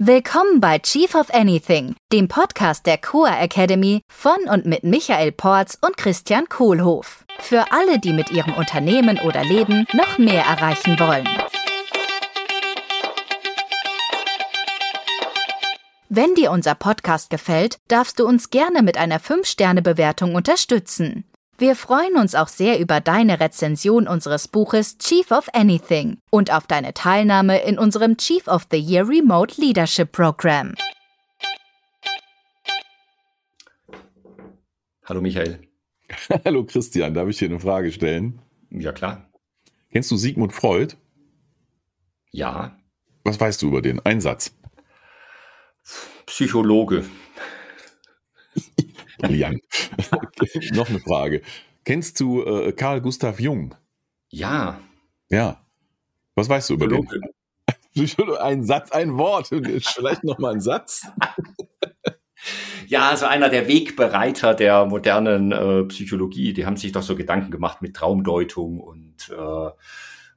Willkommen bei Chief of Anything, dem Podcast der Coa Academy von und mit Michael Porz und Christian Kohlhoff. Für alle, die mit ihrem Unternehmen oder Leben noch mehr erreichen wollen. Wenn dir unser Podcast gefällt, darfst du uns gerne mit einer 5-Sterne-Bewertung unterstützen. Wir freuen uns auch sehr über deine Rezension unseres Buches Chief of Anything und auf deine Teilnahme in unserem Chief of the Year Remote Leadership Program. Hallo Michael. Hallo Christian, darf ich dir eine Frage stellen? Ja klar. Kennst du Sigmund Freud? Ja. Was weißt du über den? Ein Satz. Psychologe. Brillant. Noch eine Frage. Kennst du äh, Carl Gustav Jung? Ja. Ja. Was weißt du über den? Ein Satz, ein Wort. Vielleicht nochmal ein Satz. Ja, also einer der Wegbereiter der modernen äh, Psychologie. Die haben sich doch so Gedanken gemacht mit Traumdeutung und äh,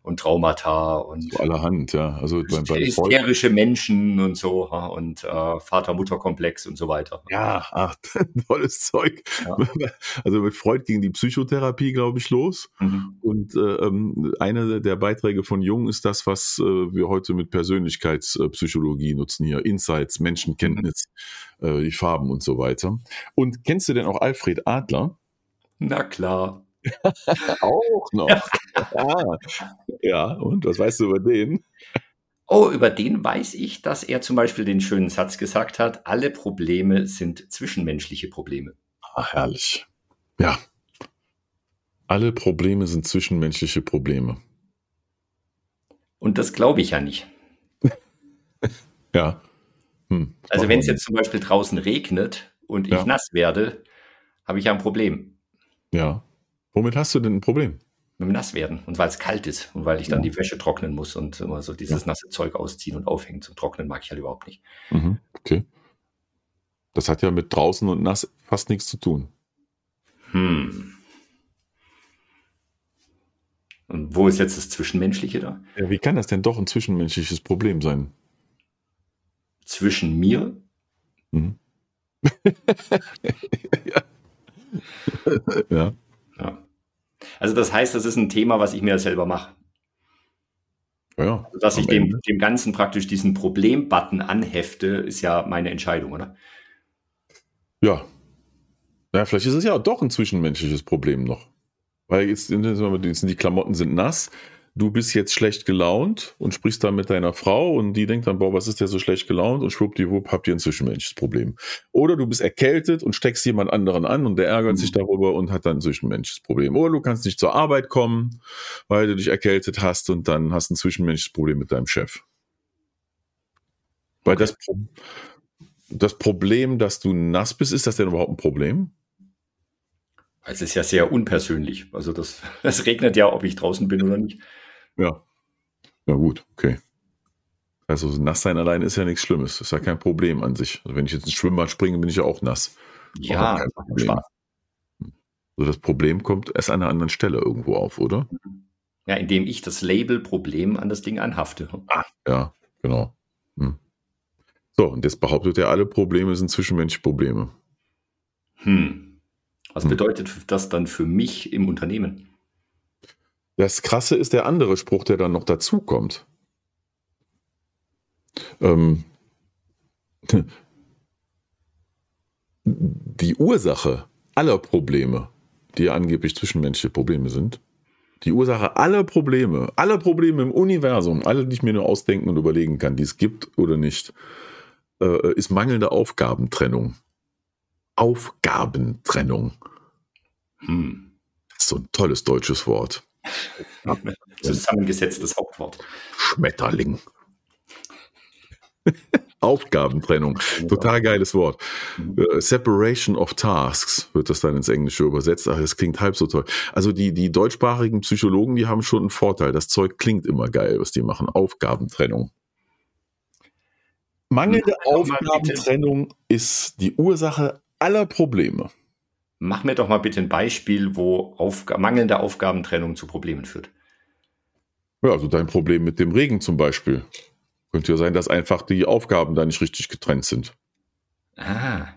und Traumata und So allerhand, ja. Also bei, bei Freud. hysterische Menschen und so und äh, Vater-Mutter-Komplex und so weiter. Ja, ach, tolles Zeug. Ja. Also mit Freud ging die Psychotherapie, glaube ich, los. Mhm. Und äh, ähm, einer der Beiträge von Jung ist das, was äh, wir heute mit Persönlichkeitspsychologie nutzen hier. Insights, Menschenkenntnis, äh, die Farben und so weiter. Und kennst du denn auch Alfred Adler? Na klar. Auch noch. Ja. ja, und was weißt du über den? Oh, über den weiß ich, dass er zum Beispiel den schönen Satz gesagt hat, alle Probleme sind zwischenmenschliche Probleme. Ach, herrlich. Ja. Alle Probleme sind zwischenmenschliche Probleme. Und das glaube ich ja nicht. Ja. Hm. Also wenn es jetzt zum Beispiel draußen regnet und ich Ja. nass werde, habe ich ja ein Problem Ja. Womit hast du denn ein Problem? Mit dem Nasswerden und weil es kalt ist und weil ich dann Ja. die Wäsche trocknen muss und immer so dieses nasse Zeug ausziehen und aufhängen zum Trocknen mag ich halt überhaupt nicht. Mhm. Okay. Das hat ja mit draußen und nass fast nichts zu tun. Hm. Und wo ist jetzt das Zwischenmenschliche da? Ja, wie kann das denn doch ein zwischenmenschliches Problem sein? Zwischen mir Mhm. ja. Ja. Also das heißt, das ist ein Thema, was ich mir selber mache. Ja. Also, Dass ich dem, Ende. dem Ganzen praktisch diesen Problem-Button anhefte, ist ja meine Entscheidung, oder? Ja. Ja, vielleicht ist es ja doch ein zwischenmenschliches Problem noch. Weil jetzt, jetzt sind die Klamotten sind nass, du bist jetzt schlecht gelaunt und sprichst dann mit deiner Frau und die denkt dann, boah, was ist der so schlecht gelaunt? Und schwuppdiwupp habt ihr ein zwischenmenschliches Problem. Oder du bist erkältet und steckst jemand anderen an und der ärgert Mhm. sich darüber und hat dann ein zwischenmenschliches Problem. Oder du kannst nicht zur Arbeit kommen, weil du dich erkältet hast und dann hast ein zwischenmenschliches Problem mit deinem Chef. Weil Okay. das, Pro- das Problem, dass du nass bist, ist das denn überhaupt ein Problem? Es ist ja sehr unpersönlich. Also das, das regnet ja, ob ich draußen bin oder nicht. Ja. Ja, gut, okay. Also nass sein allein ist ja nichts Schlimmes. Ist ja kein Problem an sich. Also wenn ich jetzt ins Schwimmbad springe, bin ich ja auch nass. Ja, macht Problem. Spaß. Also das Problem kommt erst an einer anderen Stelle irgendwo auf, oder? Ja, indem ich das Label Problem an das Ding anhafte. Ja, genau. Hm. So, und jetzt behauptet er, alle Probleme sind zwischenmenschliche Probleme. Hm. Was Hm. bedeutet das dann für mich im Unternehmen? Das Krasse ist der andere Spruch, der dann noch dazu kommt. Ähm, die Ursache aller Probleme, die ja angeblich zwischenmenschliche Probleme sind, die Ursache aller Probleme, aller Probleme im Universum, alle, die ich mir nur ausdenken und überlegen kann, die es gibt oder nicht, äh, ist mangelnde Aufgabentrennung. Aufgabentrennung. Hm. Das ist so ein tolles deutsches Wort. Zusammengesetztes Hauptwort. Schmetterling. Aufgabentrennung. Total geiles Wort. Äh, Separation of Tasks wird das dann ins Englische übersetzt. Ach, das klingt halb so toll. Also die, die deutschsprachigen Psychologen, die haben schon einen Vorteil. Das Zeug klingt immer geil, was die machen. Aufgabentrennung. Mangelnde. Aufgabentrennung ist die Ursache aller Probleme. Mach mir doch mal bitte ein Beispiel, wo Aufga mangelnde Aufgabentrennung zu Problemen führt. Ja, also dein Problem mit dem Regen zum Beispiel. Könnte ja sein, dass einfach die Aufgaben da nicht richtig getrennt sind. Ah.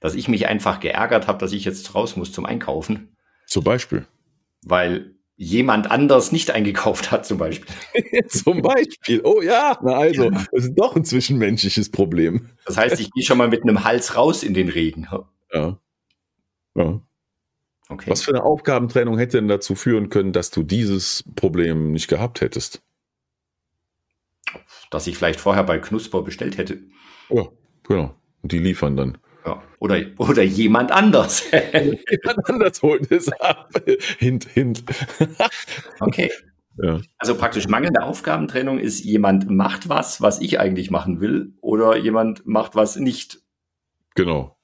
Dass ich mich einfach geärgert habe, dass ich jetzt raus muss zum Einkaufen. Zum Beispiel. Weil jemand anders nicht eingekauft hat, zum Beispiel. zum Beispiel. Oh ja, na also, das ist doch ein zwischenmenschliches Problem. Das heißt, ich gehe schon mal mit einem Hals raus in den Regen. Ja. Ja. Okay. Was für eine Aufgabentrennung hätte denn dazu führen können, dass du dieses Problem nicht gehabt hättest? Dass ich vielleicht vorher bei Knusper bestellt hätte. Ja, genau. Und die liefern dann. Ja. Oder, oder jemand anders. jemand anders holt es ab. Hint, hint. okay. Ja. Also praktisch mangelnde Aufgabentrennung ist, jemand macht was, was ich eigentlich machen will, oder jemand macht was nicht. Genau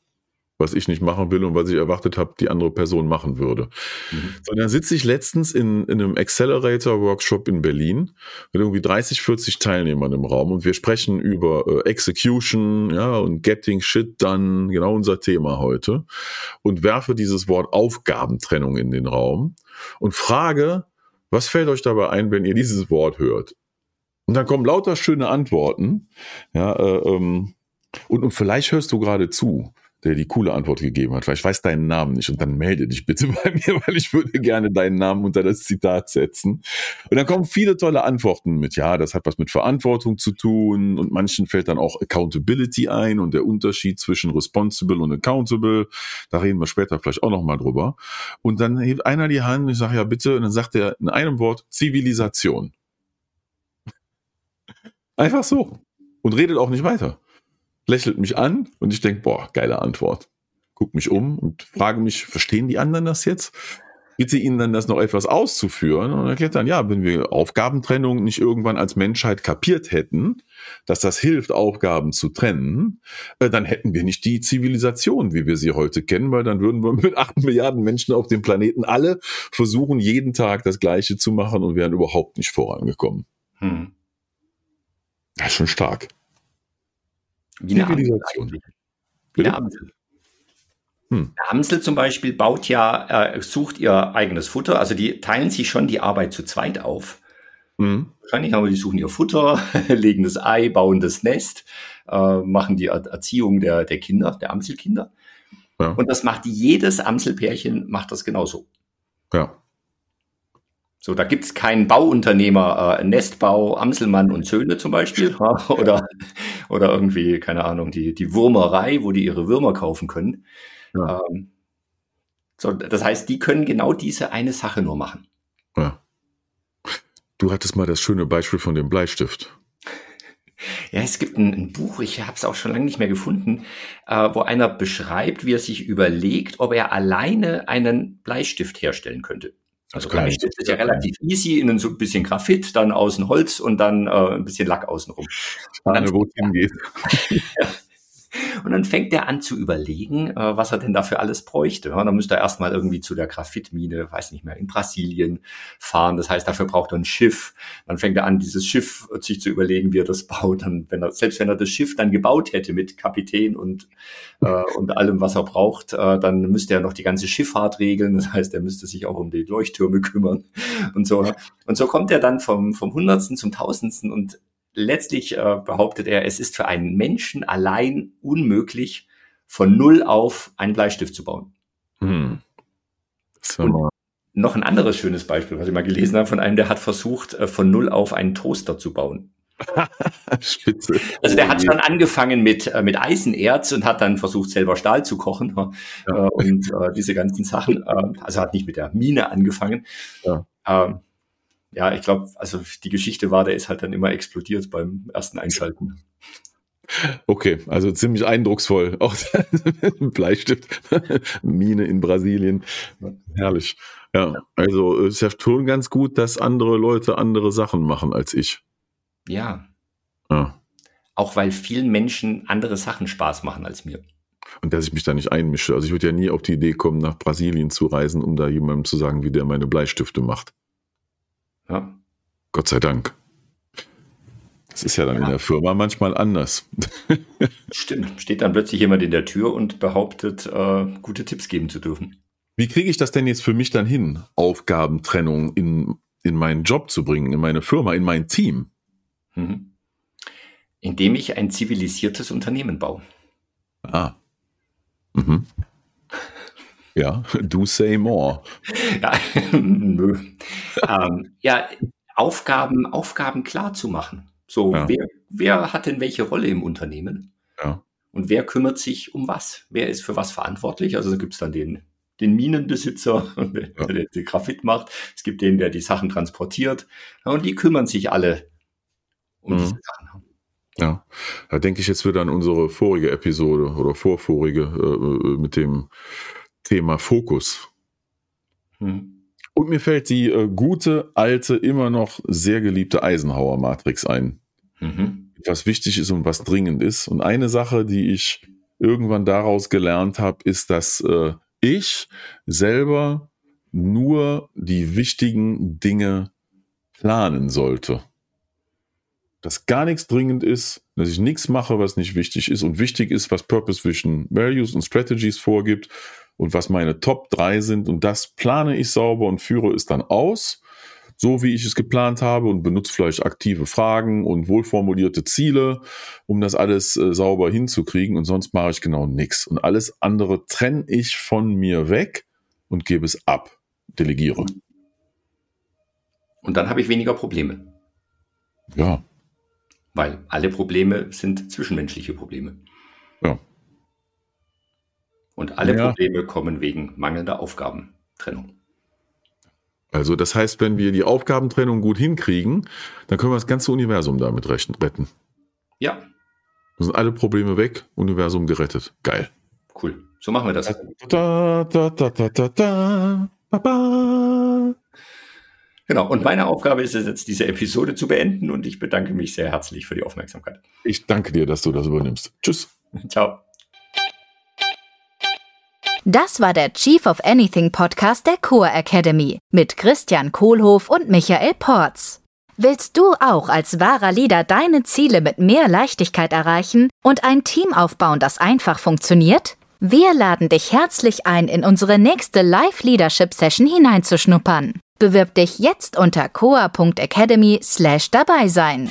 was ich nicht machen will und was ich erwartet habe, die andere Person machen würde. Mhm. So, dann sitze ich letztens in, in einem Accelerator-Workshop in Berlin mit irgendwie 30, 40 Teilnehmern im Raum und wir sprechen über äh, Execution ja, und Getting Shit Done, genau unser Thema heute, und werfe dieses Wort Aufgabentrennung in den Raum und frage, was fällt euch dabei ein, wenn ihr dieses Wort hört? Und dann kommen lauter schöne Antworten, ja, äh, ähm, und, und vielleicht hörst du gerade zu der die coole Antwort gegeben hat, weil ich weiß deinen Namen nicht und dann melde dich bitte bei mir, weil ich würde gerne deinen Namen unter das Zitat setzen. Und dann kommen viele tolle Antworten mit, ja, das hat was mit Verantwortung zu tun und manchen fällt dann auch Accountability ein und der Unterschied zwischen responsible und accountable. Da reden wir später vielleicht auch nochmal drüber. Und dann hebt einer die Hand und ich sage, ja bitte, und dann sagt er in einem Wort Zivilisation. Einfach so. Und redet auch nicht weiter lächelt mich an und ich denke, boah, geile Antwort. Guck mich um und frage mich, verstehen die anderen das jetzt? Bitte ihnen dann das noch etwas auszuführen und erklärt dann, ja, wenn wir Aufgabentrennung nicht irgendwann als Menschheit kapiert hätten, dass das hilft, Aufgaben zu trennen, äh, dann hätten wir nicht die Zivilisation, wie wir sie heute kennen, weil dann würden wir mit acht Milliarden Menschen auf dem Planeten alle versuchen, jeden Tag das Gleiche zu machen und wären überhaupt nicht vorangekommen. Hm. Das ist schon stark. Wie eine Zivilisation. Wie eine Amsel. Hm. Eine Amsel zum Beispiel baut ja, äh, sucht ihr eigenes Futter. Also die teilen sich schon die Arbeit zu zweit auf. Hm. Wahrscheinlich, aber die suchen ihr Futter, legen das Ei, bauen das Nest, äh, machen die Erziehung der, der Kinder, der Amselkinder. Ja. Und das macht jedes Amselpärchen, macht das genauso. Ja. So, da gibt's keinen Bauunternehmer, äh, Nestbau, Amselmann und Söhne zum Beispiel. oder, oder irgendwie, keine Ahnung, die, die Wurmerei, wo die ihre Würmer kaufen können. Ja. Ähm, so, das heißt, die können genau diese eine Sache nur machen. Ja. Du hattest mal das schöne Beispiel von dem Bleistift. Ja, es gibt ein, ein Buch, ich habe es auch schon lange nicht mehr gefunden, äh, wo einer beschreibt, wie er sich überlegt, ob er alleine einen Bleistift herstellen könnte. Also Bleistift ist ja relativ easy, so ein bisschen Graphit, dann außen Holz und dann äh, ein bisschen Lack außenrum. Spannend, wo es hingeht. ja. Und dann fängt er an zu überlegen, äh, was er denn dafür alles bräuchte. Dann müsste er erstmal irgendwie zu der Graphitmine, weiß nicht mehr, in Brasilien fahren. Das heißt, dafür braucht er ein Schiff. Dann fängt er an, dieses Schiff sich zu überlegen, wie er das baut. Dann, wenn er, selbst wenn er das Schiff dann gebaut hätte mit Kapitän und, äh, und allem, was er braucht, äh, dann müsste er noch die ganze Schifffahrt regeln. Das heißt, er müsste sich auch um die Leuchttürme kümmern und so. Und so kommt er dann vom, vom Hundertsten zum Tausendsten und letztlich äh, behauptet er, es ist für einen Menschen allein unmöglich, von null auf einen Bleistift zu bauen. Hm. So. noch ein anderes schönes Beispiel, was ich mal gelesen habe von einem, der hat versucht, äh, von null auf einen Toaster zu bauen. Spitze. Also der hat schon angefangen mit, äh, mit Eisenerz und hat dann versucht, selber Stahl zu kochen ja. Äh, und äh, diese ganzen Sachen. Also hat nicht mit der Mine angefangen. Ja. Ähm, ja, ich glaube, also die Geschichte war, der ist halt dann immer explodiert beim ersten Einschalten. Okay, also ziemlich eindrucksvoll. Auch Bleistift, Mine in Brasilien. Herrlich. Ja, also ist ja schon ganz gut, dass andere Leute andere Sachen machen als ich. Ja. ja. Auch weil vielen Menschen andere Sachen Spaß machen als mir. Und dass ich mich da nicht einmische. Also ich würde ja nie auf die Idee kommen, nach Brasilien zu reisen, um da jemandem zu sagen, wie der meine Bleistifte macht. Ja. Gott sei Dank. Das ist ja dann ja. in der Firma manchmal anders. Stimmt. Steht dann plötzlich jemand in der Tür und behauptet, äh, gute Tipps geben zu dürfen. Wie kriege ich das denn jetzt für mich dann hin, Aufgabentrennung in, in meinen Job zu bringen, in meine Firma, in mein Team? Mhm. Indem ich ein zivilisiertes Unternehmen baue. Ah. Mhm. Ja, do say more. Ja, nö. ähm, ja, Aufgaben, Aufgaben klar zu machen. So, Ja. wer, wer hat denn welche Rolle im Unternehmen? Ja. Und wer kümmert sich um was? Wer ist für was verantwortlich? Also da gibt's dann den, den Minenbesitzer, der, Ja. der die Graphit macht. Es gibt den, der die Sachen transportiert. Und die kümmern sich alle um Mhm. diese Sachen. Ja, da denke ich jetzt wieder an unsere vorige Episode oder vorvorige äh, mit dem Thema Fokus. Hm. Und mir fällt die äh, gute, alte, immer noch sehr geliebte Eisenhower-Matrix ein. Mhm. was wichtig ist und was dringend ist. Und eine Sache, die ich irgendwann daraus gelernt habe, ist, dass äh, ich selber nur die wichtigen Dinge planen sollte. Dass gar nichts dringend ist, dass ich nichts mache, was nicht wichtig ist und wichtig ist, was Purpose Vision Values und Strategies vorgibt und was meine Top 3 sind und das plane ich sauber und führe es dann aus so wie ich es geplant habe und benutze vielleicht aktive Fragen und wohlformulierte Ziele, um das alles äh, sauber hinzukriegen und sonst mache ich genau nichts. Und alles andere trenne ich von mir weg und gebe es ab, delegiere. Und dann habe ich weniger Probleme, Ja, weil alle Probleme sind zwischenmenschliche Probleme. Ja. Und alle Ja. Probleme kommen wegen mangelnder Aufgabentrennung. also das heißt, wenn wir die Aufgabentrennung gut hinkriegen, dann können wir das ganze Universum damit retten. Ja, Dann sind alle Probleme weg, Universum gerettet. Geil. cool. So machen wir das. Da, da, da, da, da, da, ba, ba. Genau. Und meine Aufgabe ist es jetzt, diese Episode zu beenden und ich bedanke mich sehr herzlich für die Aufmerksamkeit. Ich danke dir, dass du das übernimmst. Tschüss. Ciao. Das war der Chief of Anything Podcast der Core Academy mit Christian Kohlhoff und Michael Porz. Willst du auch als wahrer Leader deine Ziele mit mehr Leichtigkeit erreichen und ein Team aufbauen, das einfach funktioniert? Wir laden dich herzlich ein, in unsere nächste Live Leadership Session hineinzuschnuppern. Bewirb dich jetzt unter coa.academy slash dabei sein.